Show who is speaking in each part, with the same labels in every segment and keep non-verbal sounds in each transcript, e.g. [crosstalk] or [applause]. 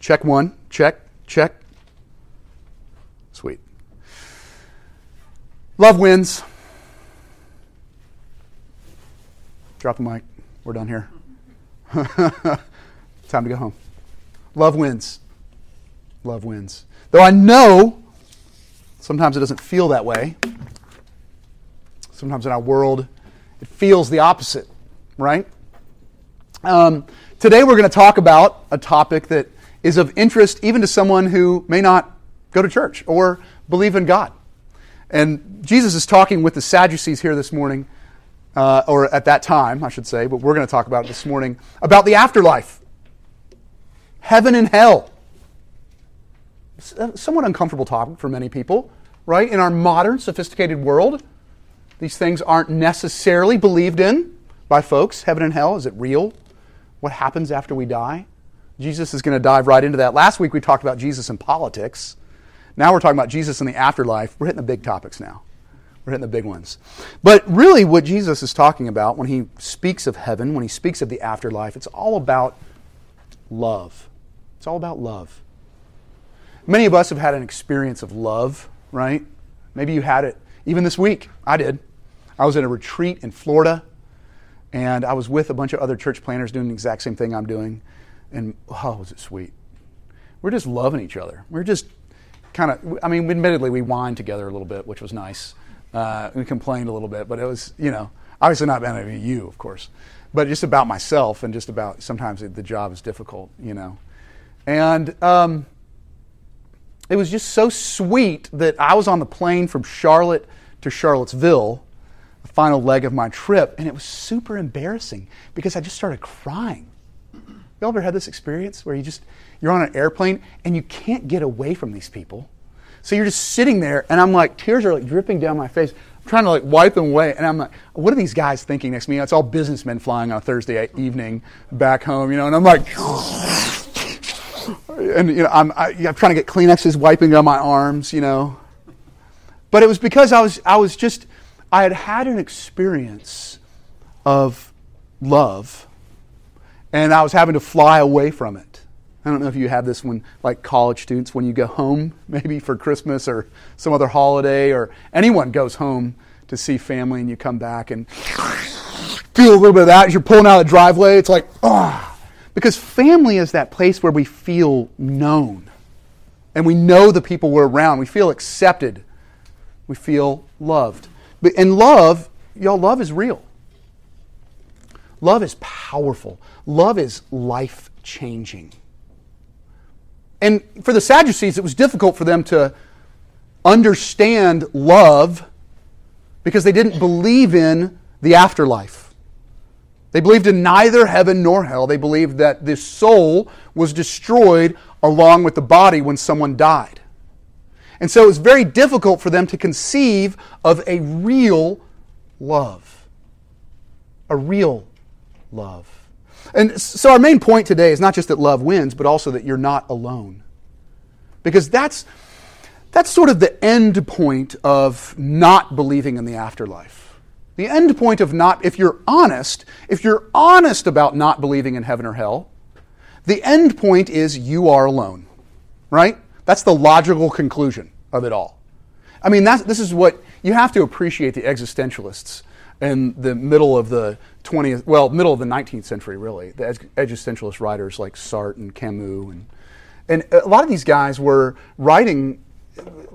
Speaker 1: Check one. Check. Check. Sweet. Love wins. Drop the mic. We're done here. [laughs] Time to go home. Love wins. Love wins. Though I know sometimes it doesn't feel that way. Sometimes in our world, it feels the opposite, right? Um, today we're going to talk about a topic that is of interest even to someone who may not go to church or believe in God. And Jesus is talking with the Sadducees here this morning, uh, or at that time, I should say, but we're going to talk about it this morning, about the afterlife, heaven and hell. somewhat uncomfortable topic for many people, right? In our modern, sophisticated world, these things aren't necessarily believed in by folks. Heaven and hell, is it real? What happens after we die? Jesus is going to dive right into that. Last week we talked about Jesus and politics. Now we're talking about Jesus in the afterlife. We're hitting the big topics now. We're hitting the big ones. But really, what Jesus is talking about when he speaks of heaven, when he speaks of the afterlife, it's all about love. It's all about love. Many of us have had an experience of love, right? Maybe you had it even this week. I did. I was at a retreat in Florida, and I was with a bunch of other church planners doing the exact same thing I'm doing. And oh, was it sweet. We're just loving each other. We're just kind of, I mean, admittedly, we whined together a little bit, which was nice. Uh, we complained a little bit, but it was, you know, obviously not about you, of course, but just about myself and just about sometimes the job is difficult, you know. And um, it was just so sweet that I was on the plane from Charlotte to Charlottesville the final leg of my trip, and it was super embarrassing because I just started crying. You ever had this experience where you just you're on an airplane and you can't get away from these people? So you're just sitting there, and I'm like, tears are like dripping down my face. I'm trying to like wipe them away, and I'm like, what are these guys thinking next to me? It's all businessmen flying on a Thursday evening back home, you know, and I'm like, and you know, I'm, I, am trying to get Kleenexes wiping on my arms, you know. But it was because I was I was just I had had an experience of love, and I was having to fly away from it. I don't know if you have this when, like college students, when you go home, [laughs] maybe for Christmas or some other holiday, or anyone goes home to see family and you come back and [sniffs] feel a little bit of that as you're pulling out of the driveway. It's like, ah. Oh. Because family is that place where we feel known and we know the people we're around. We feel accepted. We feel loved. But in love, y'all, love is real. Love is powerful. Love is life changing. And for the Sadducees, it was difficult for them to understand love because they didn't believe in the afterlife. They believed in neither heaven nor hell. They believed that the soul was destroyed along with the body when someone died. And so it was very difficult for them to conceive of a real love. A real love. And so our main point today is not just that love wins, but also that you're not alone. Because that's, that's sort of the end point of not believing in the afterlife. The end point of not, if you're honest, if you're honest about not believing in heaven or hell, the end point is you are alone, right? That's the logical conclusion of it all. I mean, this is what you have to appreciate the existentialists in the middle of the 20th, well, middle of the 19th century, really. The existentialist writers like Sartre and Camus. And, and a lot of these guys were writing,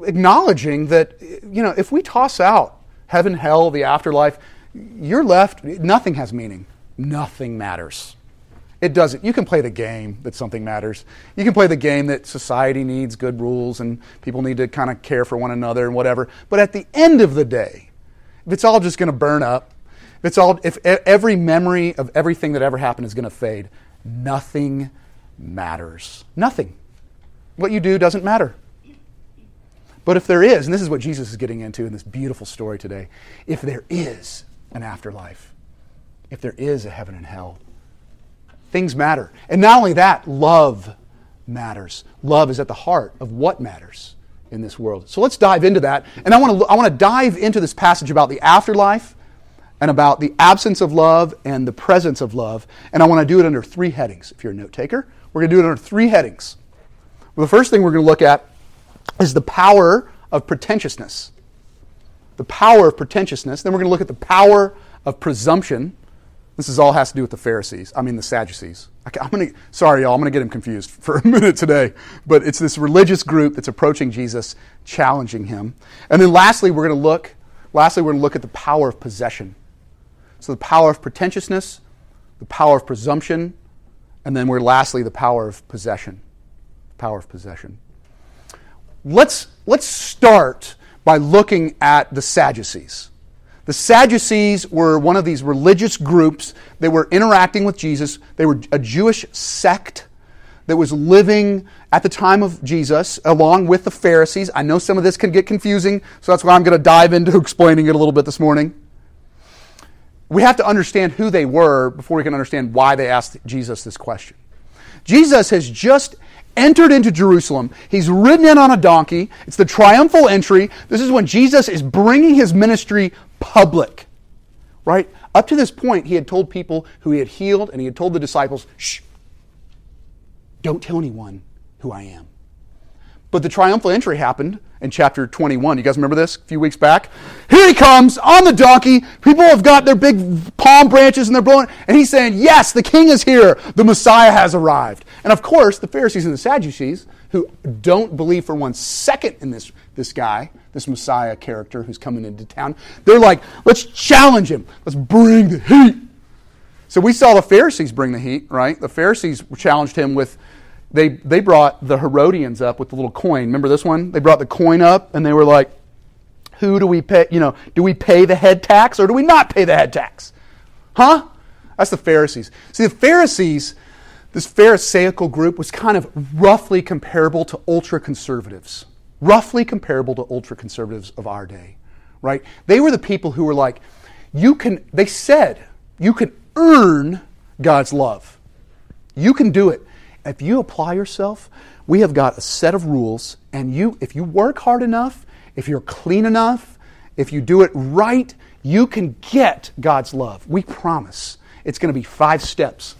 Speaker 1: acknowledging that, you know, if we toss out heaven, hell, the afterlife, you're left, nothing has meaning. Nothing matters. It doesn't. You can play the game that something matters. You can play the game that society needs good rules and people need to kind of care for one another and whatever. But at the end of the day, if it's all just going to burn up, it's all if every memory of everything that ever happened is going to fade, nothing matters. Nothing. What you do doesn't matter. But if there is, and this is what Jesus is getting into in this beautiful story today, if there is an afterlife, if there is a heaven and hell, Things matter. And not only that, love matters. Love is at the heart of what matters in this world. So let's dive into that. And I want to, I want to dive into this passage about the afterlife and about the absence of love and the presence of love. And I want to do it under three headings. If you're a note taker, we're going to do it under three headings. Well, the first thing we're going to look at is the power of pretentiousness. The power of pretentiousness. Then we're going to look at the power of presumption. This is all has to do with the Pharisees. I mean the Sadducees. I'm to sorry y'all, I'm going to get them confused [laughs] for a minute today, but it's this religious group that's approaching Jesus, challenging him. And then lastly, we're going to look lastly we're going to look at the power of possession. So the power of pretentiousness, the power of presumption, and then we're lastly the power of possession. Power of possession. Let's let's start by looking at the Sadducees. The Sadducees were one of these religious groups that were interacting with Jesus. They were a Jewish sect that was living at the time of Jesus along with the Pharisees. I know some of this can get confusing, so that's why I'm going to dive into [laughs] explaining it a little bit this morning. We have to understand who they were before we can understand why they asked Jesus this question. Jesus has just entered into Jerusalem. He's ridden in on a donkey. It's the triumphal entry. This is when Jesus is bringing his ministry public. Right? Up to this point, he had told people who he had healed, and he had told the disciples, shh, don't tell anyone who I am. But the triumphal entry happened in chapter 21. You guys remember this a few weeks back? Here he comes on the donkey. People have got their big palm branches and they're blowing. And he's saying, Yes, the king is here. The Messiah has arrived. And of course, the Pharisees and the Sadducees, who don't believe for one second in this, this guy, this Messiah character who's coming into town, they're like, Let's challenge him. Let's bring the heat. So we saw the Pharisees bring the heat, right? The Pharisees challenged him with they, they brought the Herodians up with the little coin. Remember this one? They brought the coin up and they were like, who do we pay? You know, do we pay the head tax or do we not pay the head tax? Huh? That's the Pharisees. See, the Pharisees, this Pharisaical group, was kind of roughly comparable to ultra conservatives. Roughly comparable to ultra conservatives of our day, right? They were the people who were like, you can, they said, you can earn God's love. You can do it if you apply yourself, we have got a set of rules, and you, if you work hard enough, if you're clean enough, if you do it right, you can get God's love. We promise. It's going to be five steps.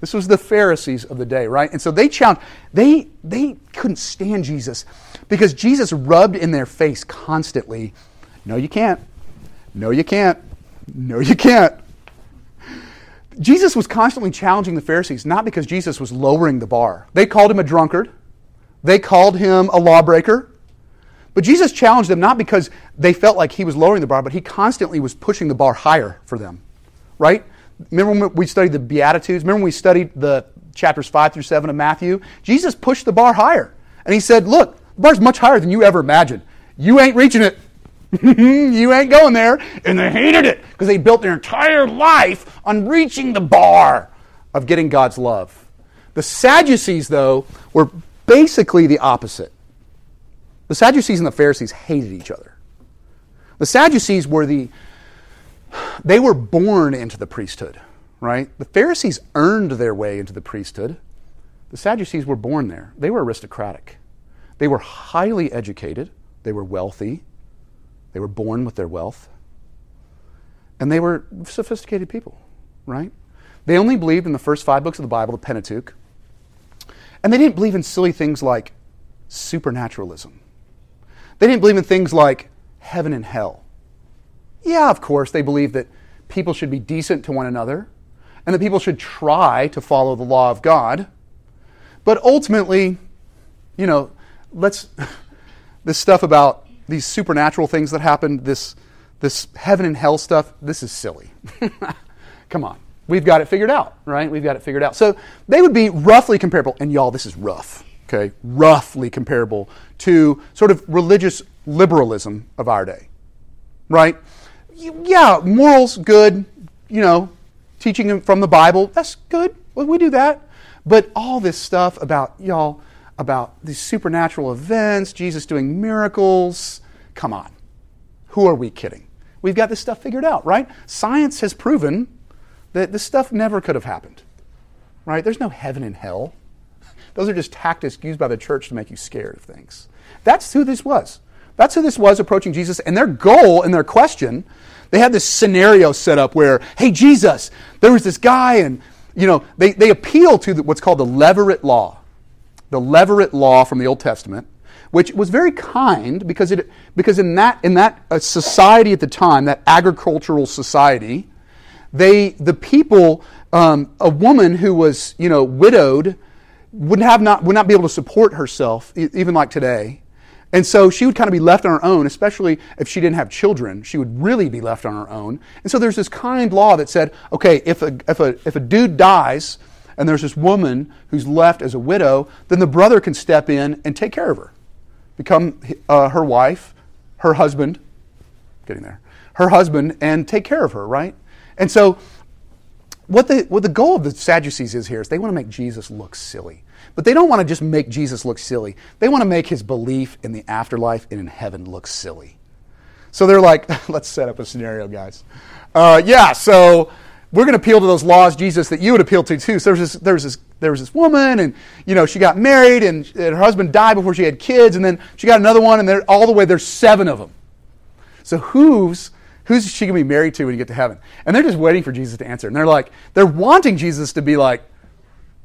Speaker 1: This was the Pharisees of the day, right? And so they challenged, they, they couldn't stand Jesus because Jesus rubbed in their face constantly, no, you can't. No, you can't. No, you can't. Jesus was constantly challenging the Pharisees, not because Jesus was lowering the bar. They called him a drunkard, they called him a lawbreaker. But Jesus challenged them not because they felt like he was lowering the bar, but he constantly was pushing the bar higher for them. Right? Remember when we studied the Beatitudes? Remember when we studied the chapters 5 through 7 of Matthew? Jesus pushed the bar higher. And he said, Look, the bar's much higher than you ever imagined. You ain't reaching it. [laughs] you ain't going there. And they hated it because they built their entire life on reaching the bar of getting God's love. The Sadducees, though, were basically the opposite. The Sadducees and the Pharisees hated each other. The Sadducees were the, they were born into the priesthood, right? The Pharisees earned their way into the priesthood. The Sadducees were born there. They were aristocratic. They were highly educated. They were wealthy. They were born with their wealth. And they were sophisticated people, right? They only believed in the first five books of the Bible, the Pentateuch. And they didn't believe in silly things like supernaturalism. They didn't believe in things like heaven and hell. Yeah, of course, they believed that people should be decent to one another and that people should try to follow the law of God. But ultimately, you know, let's, [laughs] this stuff about these supernatural things that happened, this, this heaven and hell stuff, this is silly. [laughs] Come on. We've got it figured out, right? We've got it figured out. So they would be roughly comparable, and y'all, this is rough, okay? Roughly comparable to sort of religious liberalism of our day, right? Yeah, morals, good, you know, teaching from the Bible, that's good. We do that. But all this stuff about, y'all, about these supernatural events, Jesus doing miracles. Come on. Who are we kidding? We've got this stuff figured out, right? Science has proven that this stuff never could have happened, right? There's no heaven and hell. [laughs] Those are just tactics used by the church to make you scared of things. That's who this was. That's who this was approaching Jesus. And their goal and their question, they had this scenario set up where, hey, Jesus, there was this guy, and, you know, they, they appeal to the, what's called the Levirate Law. The Levirate law from the Old Testament, which was very kind because, it, because in that, in that uh, society at the time, that agricultural society, they, the people, um, a woman who was, you know, widowed would, have not, would not be able to support herself, even like today. And so she would kind of be left on her own, especially if she didn't have children. She would really be left on her own. And so there's this kind law that said, okay, if a, if a, if a dude dies and there's this woman who's left as a widow, then the brother can step in and take care of her, become uh, her wife, her husband, getting there, her husband, and take care of her, right? And so what the, what the goal of the Sadducees is here is they want to make Jesus look silly. But they don't want to just make Jesus look silly. They want to make his belief in the afterlife and in heaven look silly. So they're like, [laughs] let's set up a scenario, guys. Uh, yeah, so we're going to appeal to those laws, Jesus, that you would appeal to too. So there's this, there's this, there was this woman, and you know she got married, and, and her husband died before she had kids, and then she got another one, and all the way there's seven of them. So who's who's she going to be married to when you get to heaven? And they're just waiting for Jesus to answer, and they're like, they're wanting Jesus to be like,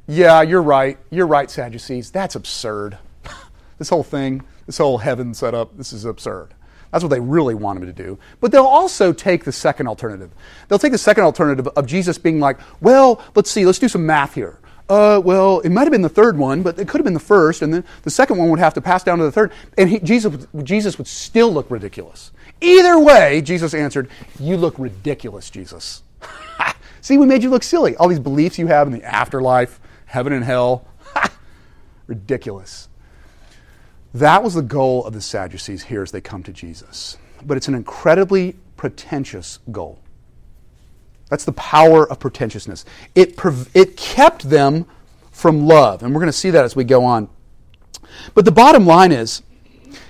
Speaker 1: yeah, you're right. You're right, Sadducees. That's absurd. [laughs] this whole thing, this whole heaven setup, this is absurd. That's what they really want him to do. But they'll also take the second alternative. They'll take the second alternative of Jesus being like, well, let's see, let's do some math here. Uh, well, it might have been the third one, but it could have been the first, and then the second one would have to pass down to the third, and he, Jesus, Jesus would still look ridiculous. Either way, Jesus answered, You look ridiculous, Jesus. [laughs] See, we made you look silly. All these beliefs you have in the afterlife, heaven and hell. [laughs] Ridiculous. That was the goal of the Sadducees here as they come to Jesus. But it's an incredibly pretentious goal. That's the power of pretentiousness. It, it kept them from love. And we're going to see that as we go on. But the bottom line is,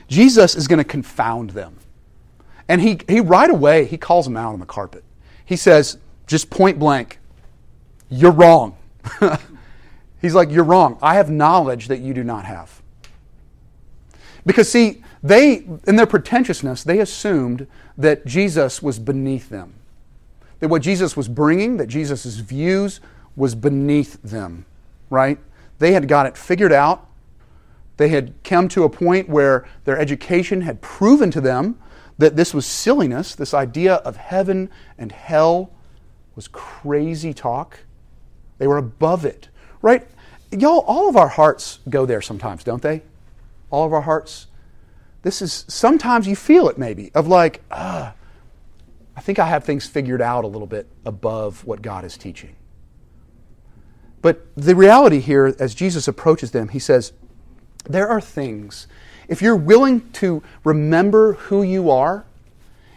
Speaker 1: Jesus is going to confound them. And he, he right away, he calls them out on the carpet. He says, just point blank, you're wrong. [laughs] He's like, You're wrong. I have knowledge that you do not have. Because, see, they, in their pretentiousness, they assumed that Jesus was beneath them. That what Jesus was bringing, that Jesus' views was beneath them, right? They had got it figured out. They had come to a point where their education had proven to them that this was silliness. This idea of heaven and hell was crazy talk. They were above it, right? y'all, all of our hearts go there sometimes, don't they? All of our hearts. This is sometimes you feel it maybe of like, ah, I think I have things figured out a little bit above what God is teaching. But the reality here, as Jesus approaches them, he says, There are things, if you're willing to remember who you are,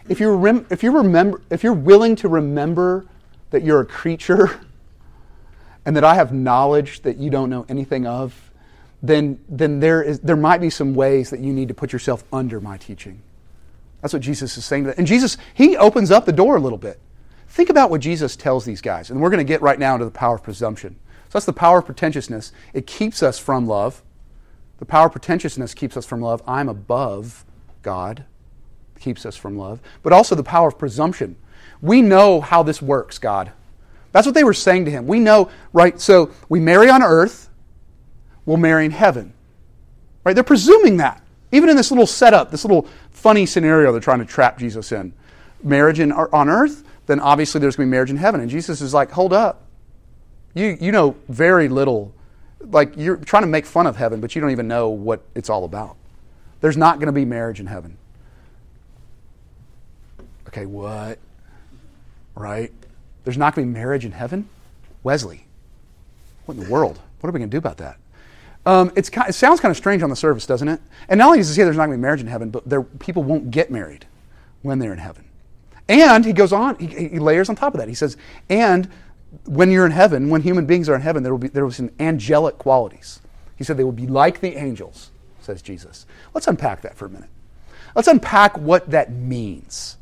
Speaker 1: if you rem- if you remember if you're willing to remember that you're a creature [laughs] and that I have knowledge that you don't know anything of, then, then there, is, there might be some ways that you need to put yourself under my teaching. That's what Jesus is saying. To and Jesus, he opens up the door a little bit. Think about what Jesus tells these guys. And we're going to get right now into the power of presumption. So that's the power of pretentiousness. It keeps us from love. The power of pretentiousness keeps us from love. I'm above God, keeps us from love. But also the power of presumption. We know how this works, God. That's what they were saying to him. We know, right? So we marry on earth, we'll marry in heaven. Right? They're presuming that. Even in this little setup, this little funny scenario they're trying to trap Jesus in. Marriage in, on earth, then obviously there's going to be marriage in heaven. And Jesus is like, hold up. You, you know very little. Like, you're trying to make fun of heaven, but you don't even know what it's all about. There's not going to be marriage in heaven. Okay, what? Right? There's not going to be marriage in heaven? Wesley, what in the world? What are we going to do about that? Um, it sounds kind of strange on the surface, doesn't it? And not only does he say there's not going to be marriage in heaven, but there, people won't get married when they're in heaven. And he goes on, he, he, layers on top of that. He says, and when you're in heaven, when human beings are in heaven, there will be there will be some angelic qualities. He said they will be like the angels, says Jesus. Let's unpack that for a minute. Let's unpack what that means.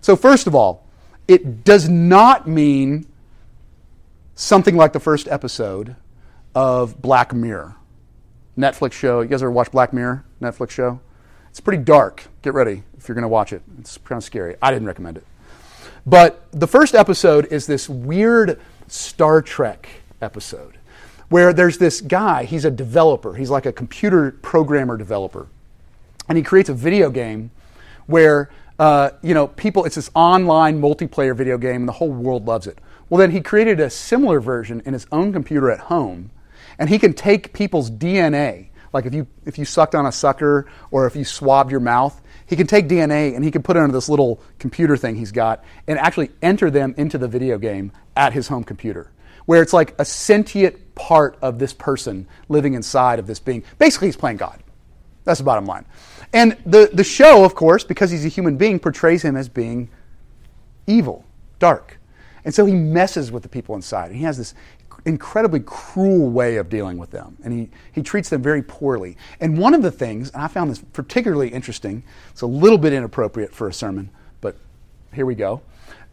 Speaker 1: So, first of all, it does not mean something like the first episode of Black Mirror. Netflix show. You guys ever watch Black Mirror? Netflix show? It's pretty dark. Get ready if you're going to watch it. It's kind of scary. I didn't recommend it. But the first episode is this weird Star Trek episode where there's this guy, he's a developer, he's like a computer programmer developer. And he creates a video game where, uh, you know, people, it's this online multiplayer video game and the whole world loves it. Well, then he created a similar version in his own computer at home, and he can take people's DNA, like if you, if you sucked on a sucker or if you swabbed your mouth, he can take DNA and he can put it into this little computer thing he's got and actually enter them into the video game at his home computer, where it's like a sentient part of this person living inside of this being. Basically, he's playing God. That's the bottom line. And the, the show, of course, because he's a human being, portrays him as being evil, dark. And so he messes with the people inside. And he has this incredibly cruel way of dealing with them. And he, he treats them very poorly. And one of the things, and I found this particularly interesting, it's a little bit inappropriate for a sermon, but here we go,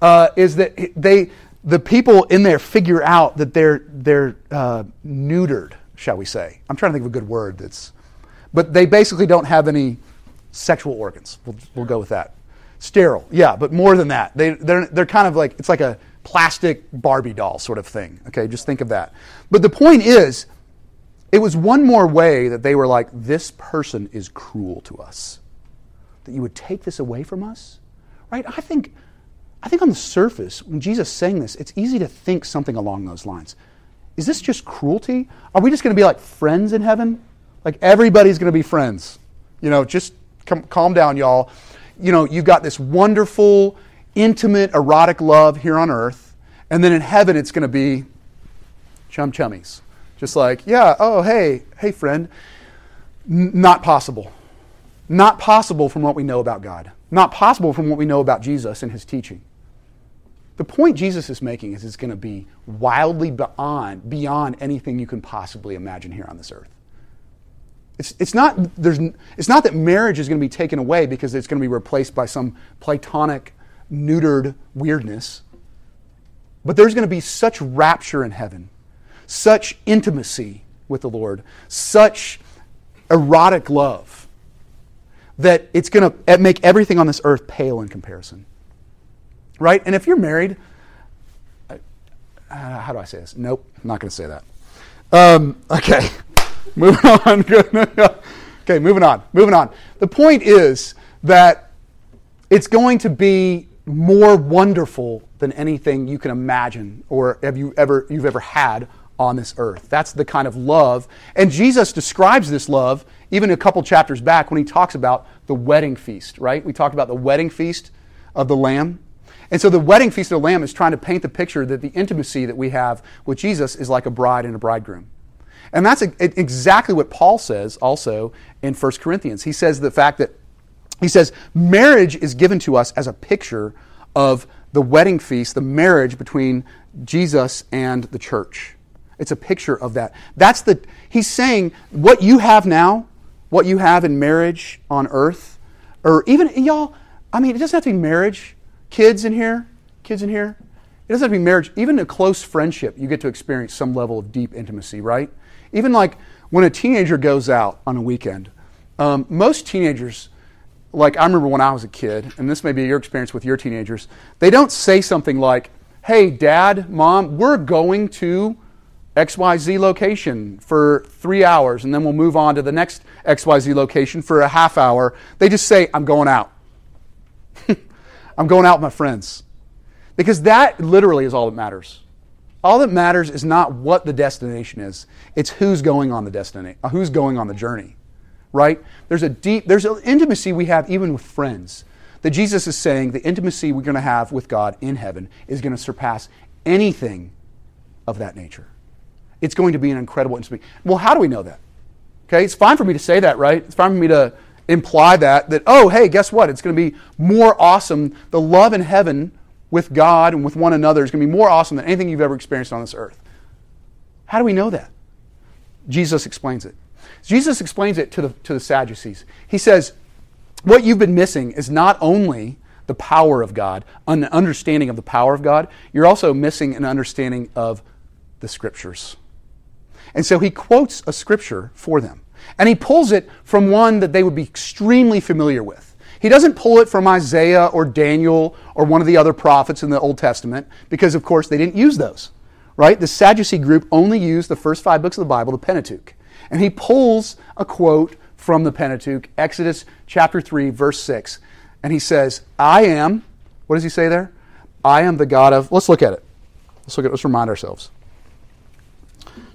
Speaker 1: uh, is that they, the people in there figure out that they're, they're uh, neutered, shall we say. I'm trying to think of a good word that's, but they basically don't have any sexual organs. We'll, we'll go with that. Sterile, yeah, but more than that. They, they're, they're kind of like, it's like a plastic Barbie doll sort of thing. Okay, just think of that. But the point is, it was one more way that they were like, this person is cruel to us. That you would take this away from us? Right? I think, I think on the surface, when Jesus saying this, it's easy to think something along those lines. Is this just cruelty? Are we just going to be like friends in heaven? Like everybody's going to be friends. You know, just come, calm down, y'all. You know, you've got this wonderful, intimate, erotic love here on earth, and then in heaven it's going to be chum chummies. Just like, yeah, oh, hey, hey, friend. N- not possible. Not possible from what we know about God. Not possible from what we know about Jesus and his teaching. The point Jesus is making is it's going to be wildly beyond, beyond anything you can possibly imagine here on this earth. It's, it's, not, there's, it's not that marriage is going to be taken away because it's going to be replaced by some Platonic neutered weirdness. But there's going to be such rapture in heaven, such intimacy with the Lord, such erotic love that it's going to make everything on this earth pale in comparison. Right? And if you're married, uh, how do I say this? Nope, I'm not going to say that. Um, [laughs] okay, moving [laughs] on. okay, moving on. Moving on. The point is that it's going to be more wonderful than anything you can imagine or have you ever you've ever had on this earth. That's the kind of love. And Jesus describes this love even a couple chapters back when he talks about the wedding feast, right? We talked about the wedding feast of the Lamb. And so the wedding feast of the Lamb is trying to paint the picture that the intimacy that we have with Jesus is like a bride and a bridegroom. And that's exactly what Paul says also in 1 Corinthians. He says the fact that he says, marriage is given to us as a picture of the wedding feast, the marriage between Jesus and the church. It's a picture of that. That's the, he's saying what you have now, what you have in marriage on earth, or even, y'all, I mean, it doesn't have to be marriage. Kids in here, kids in here, it doesn't have to be marriage. Even a close friendship, you get to experience some level of deep intimacy, right? Even like when a teenager goes out on a weekend, um, most teenagers, like I remember when I was a kid, and this may be your experience with your teenagers, they don't say something like, Hey, dad, mom, we're going to XYZ location for three hours, and then we'll move on to the next XYZ location for a half hour. They just say, I'm going out. [laughs] I'm going out with my friends. Because that literally is all that matters. All that matters is not what the destination is, it's who's going on the destination, who's going on the journey right? There's a deep, there's an intimacy we have even with friends. That Jesus is saying the intimacy we're going to have with God in heaven is going to surpass anything of that nature. It's going to be an incredible intimacy. Well, how do we know that? Okay, it's fine for me to say that, right? It's fine for me to imply that, that, oh, hey, guess what? It's going to be more awesome. The love in heaven with God and with one another is going to be more awesome than anything you've ever experienced on this earth. How do we know that? Jesus explains it. Jesus explains it to the, to the Sadducees. He says, What you've been missing is not only the power of God, an understanding of the power of God, you're also missing an understanding of the Scriptures. And so he quotes a Scripture for them. And he pulls it from one that they would be extremely familiar with. He doesn't pull it from Isaiah or Daniel or one of the other prophets in the Old Testament because, of course, they didn't use those right? The Sadducee group only used the first five books of the Bible, the Pentateuch. And he pulls a quote from the Pentateuch, Exodus chapter 3, verse 6. And he says, I am, what does he say there? I am the God of, let's look at it. Let's look at let's remind ourselves.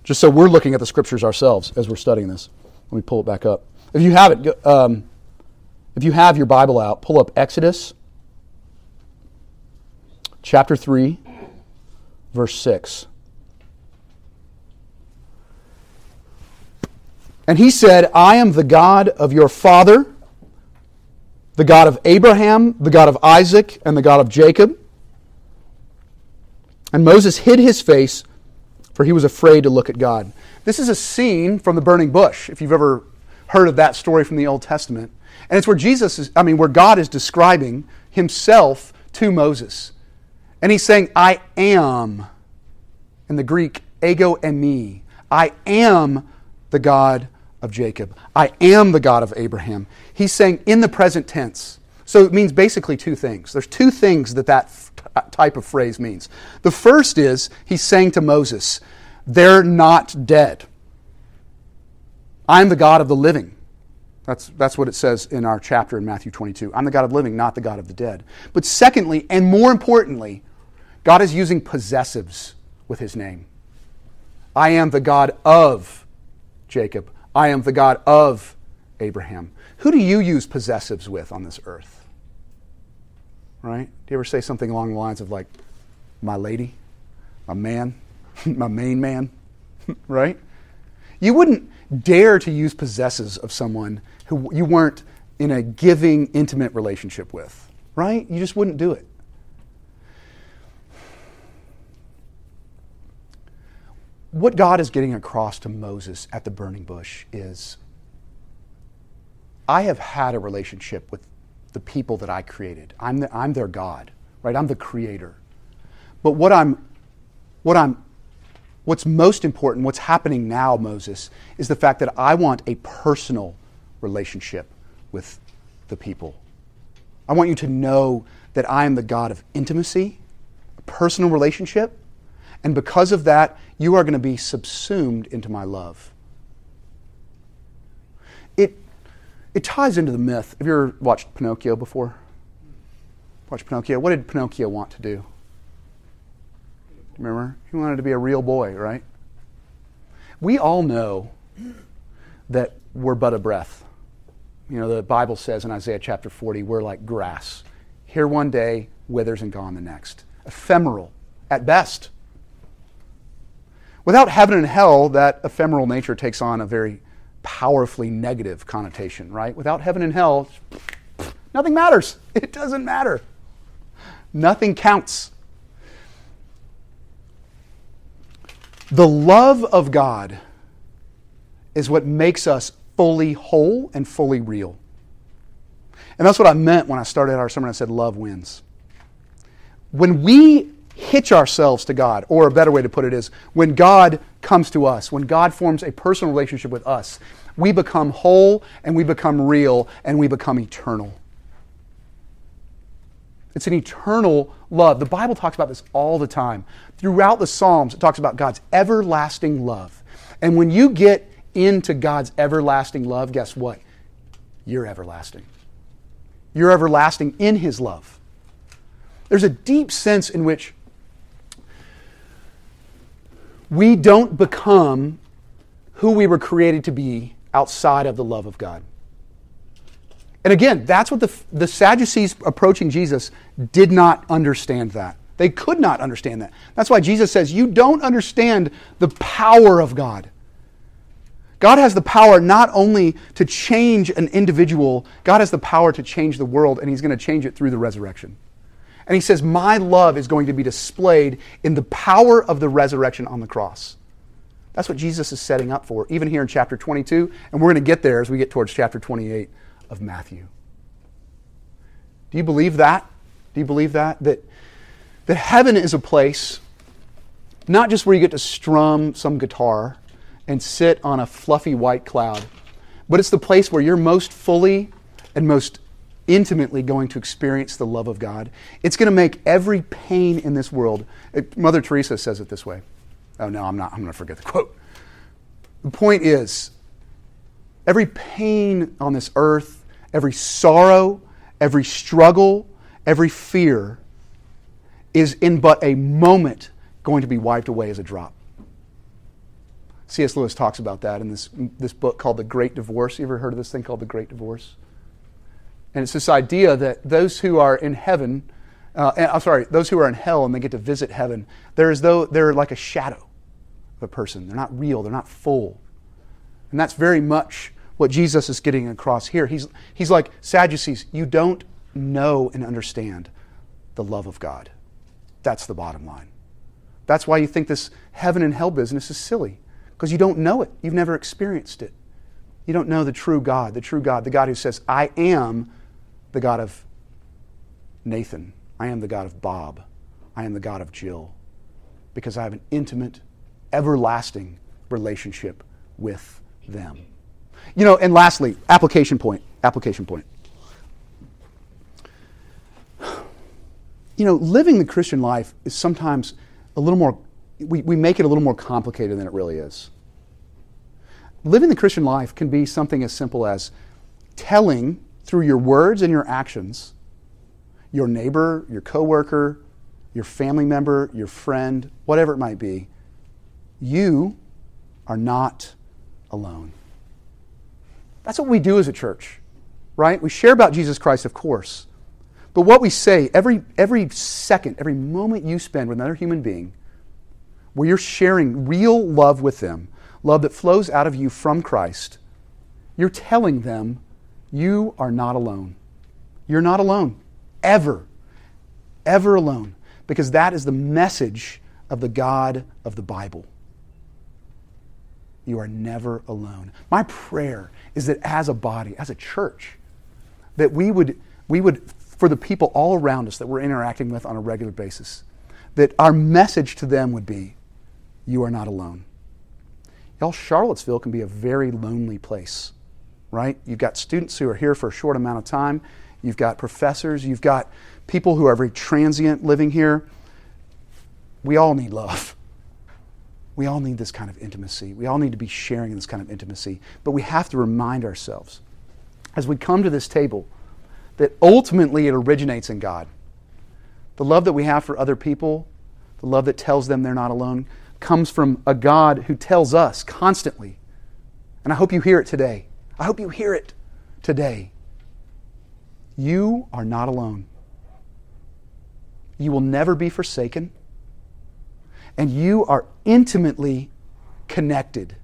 Speaker 1: Just so we're looking at the scriptures ourselves as we're studying this. Let me pull it back up. If you have it, um, if you have your Bible out, pull up Exodus chapter 3, verse 6. And he said, I am the God of your father, the God of Abraham, the God of Isaac, and the God of Jacob. And Moses hid his face, for he was afraid to look at God. This is a scene from the burning bush, if you've ever heard of that story from the Old Testament. And it's where Jesus is, I mean, where God is describing himself to Moses. And he's saying, I am, in the Greek, ego eimi. I am the God of Jacob. I am the God of Abraham. He's saying in the present tense. So it means basically two things. There's two things that that uh, type of phrase means. The first is he's saying to Moses, they're not dead. I'm the God of the living. That's, that's what it says in our chapter in Matthew 22. I'm the God of living, not the God of the dead. But secondly, and more importantly, God is using possessives with his name. I am the God of Jacob. I am the God of Abraham. Who do you use possessives with on this earth? Right? Do you ever say something along the lines of, like, my lady, my man, [laughs] my main man? [laughs] right? You wouldn't dare to use possessives of someone who you weren't in a giving, intimate relationship with, right? You just wouldn't do it. What God is getting across to Moses at the burning bush is I have had a relationship with the people that I created. I'm, the, I'm their God, right? I'm the creator. But what I'm, what I'm, what's most important, what's happening now, Moses, is the fact that I want a personal relationship with the people. I want you to know that I am the God of intimacy, a personal relationship, and because of that, you are going to be subsumed into my love. It, it ties into the myth. Have you ever watched Pinocchio before? Watched Pinocchio. What did Pinocchio want to do? Remember? He wanted to be a real boy, right? We all know that we're but a breath. You know, the Bible says in Isaiah chapter 40, we're like grass. Here one day, withers and gone the next. Ephemeral at best. Without heaven and hell, that ephemeral nature takes on a very powerfully negative connotation, right? Without heaven and hell, nothing matters. [laughs] It doesn't matter. Nothing counts. The love of God is what makes us fully whole and fully real. And that's what I meant when I started our sermon. I said, Love wins. When we hitch ourselves to God. Or a better way to put it is when God comes to us, when God forms a personal relationship with us, we become whole and we become real and we become eternal. It's an eternal love. The Bible talks about this all the time. Throughout the Psalms, it talks about God's everlasting love. And when you get into God's everlasting love, guess what? You're everlasting. You're everlasting in His love. There's a deep sense in which we don't become who we were created to be outside of the love of God. And again, that's what the, the Sadducees approaching Jesus did not understand that. They could not understand that. That's why Jesus says, You don't understand the power of God. God has the power not only to change an individual, God has the power to change the world, and He's going to change it through the resurrection. And he says, My love is going to be displayed in the power of the resurrection on the cross. That's what Jesus is setting up for, even here in chapter 22. And we're going to get there as we get towards chapter 28 of Matthew. Do you believe that? Do you believe that? That, that heaven is a place not just where you get to strum some guitar and sit on a fluffy white cloud, but it's the place where you're most fully and most intimately going to experience the love of God. It's going to make every pain in this world. Uh, Mother Teresa says it this way Oh, no, I'm not. I'm going to forget the quote. The point is every pain on this earth, every sorrow, every struggle, every fear is in but a moment going to be wiped away as a drop. C.S. Lewis talks about that in this, this book called The Great Divorce. You ever heard of this thing called The Great Divorce? And it's this idea that those who are in heaven, uh, I'm sorry, those who are in hell and they get to visit heaven, they're as though they're like a shadow of a person. They're not real, they're not full. And that's very much what Jesus is getting across here. He's, he's like, Sadducees, you don't know and understand the love of God. That's the bottom line. That's why you think this heaven and hell business is silly, because you don't know it. You've never experienced it. You don't know the true God, the true God, the God who says, I am the God of Nathan. I am the God of Bob. I am the God of Jill. Because I have an intimate, everlasting relationship with them. You know, and lastly, application point. Application point. [sighs] You know, living the Christian life is sometimes a little more, we, we make it a little more complicated than it really is. Living the Christian life can be something as simple as telling through your words and your actions your neighbor, your coworker, your family member, your friend, whatever it might be, you are not alone. That's what we do as a church, right? We share about Jesus Christ, of course. But what we say every, every second, every moment you spend with another human being, where you're sharing real love with them, love that flows out of you from Christ, you're telling them you are not alone. You're not alone. Ever. Ever alone. Because that is the message of the God of the Bible. You are never alone. My prayer is that as a body, as a church, that we would, we would, for the people all around us that we're interacting with on a regular basis, that our message to them would be, You are not alone. Y'all, Charlottesville can be a very lonely place right? You've got students who are here for a short amount of time. You've got professors. You've got people who are very transient living here. We all need love. We all need this kind of intimacy. We all need to be sharing this kind of intimacy. But we have to remind ourselves as we come to this table that ultimately it originates in God. The love that we have for other people, the love that tells them they're not alone, comes from a God who tells us constantly. And I hope you hear it today I hope you hear it today. You are not alone. You will never be forsaken. And you are intimately connected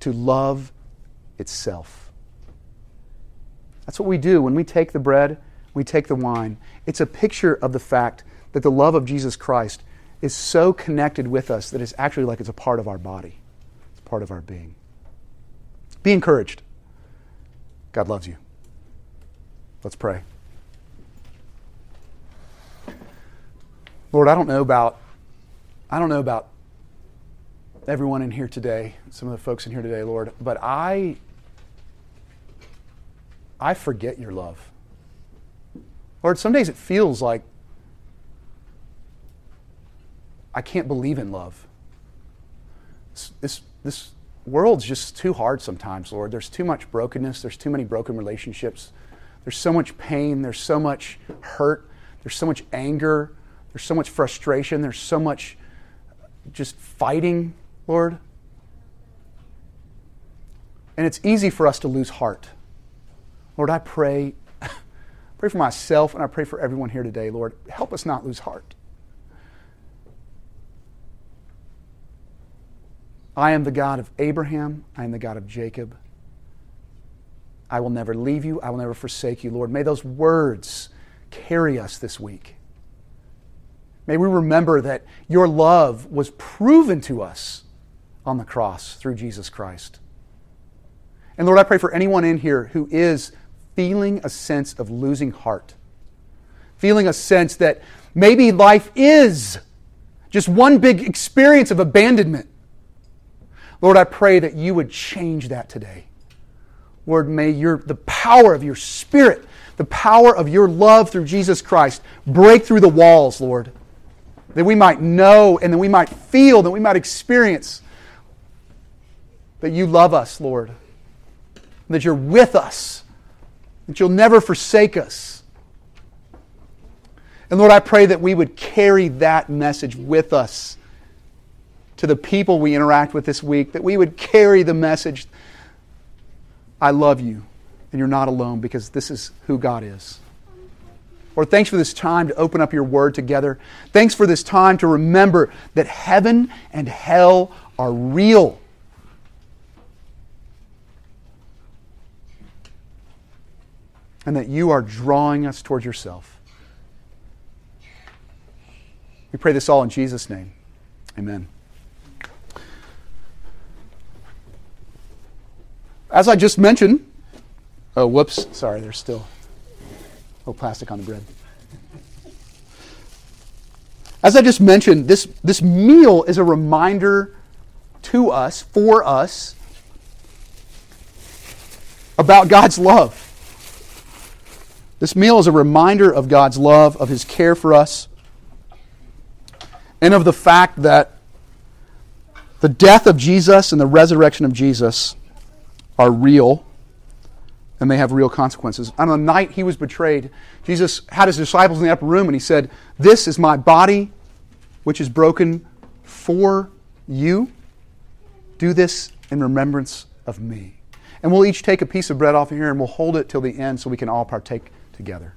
Speaker 1: to love itself. That's what we do when we take the bread, we take the wine. It's a picture of the fact that the love of Jesus Christ is so connected with us that it's actually like it's a part of our body, it's part of our being. Be encouraged. God loves you. Let's pray. Lord, I don't know about I don't know about everyone in here today, some of the folks in here today, Lord, but I I forget your love. Lord, some days it feels like I can't believe in love. This, this, world's just too hard sometimes, Lord. There's too much brokenness, there's too many broken relationships, there's so much pain, there's so much hurt, there's so much anger, there's so much frustration, there's so much just fighting, Lord. And it's easy for us to lose heart. Lord, I pray, [laughs] pray for myself and I pray for everyone here today, Lord. Help us not lose heart. I am the God of Abraham. I am the God of Jacob. I will never leave you. I will never forsake you, Lord. May those words carry us this week. May we remember that your love was proven to us on the cross through Jesus Christ. And Lord, I pray for anyone in here who is feeling a sense of losing heart, feeling a sense that maybe life is just one big experience of abandonment. Lord, I pray that you would change that today. Lord, may your, the power of your Spirit, the power of your love through Jesus Christ break through the walls, Lord. that we might know and that we might feel, that we might experience that you love us, Lord, that you're with us, that you'll never forsake us. And Lord, I pray that we would carry that message with us to the people we interact with this week, that we would carry the message I love you and you're not alone because this is who God is. Lord, thanks for this time to open up your word together. Thanks for this time to remember that heaven and hell are real. And that you are drawing us towards yourself. We pray this all in Jesus' name. Amen. As I just mentioned, oh, whoops, sorry, there's still Oh, plastic on the bread. As I just mentioned, this, this meal is a reminder to us, for us, about God's love. This meal is a reminder of God's love, of His care for us, and of the fact that the death of Jesus and the resurrection of Jesus are real and they have real consequences. On the night he was betrayed, Jesus had his disciples in the upper room and he said, This is my body, which is broken for you. Do this in remembrance of me. And we'll each take a piece of bread off of here and we'll hold it till the end so we can all partake together.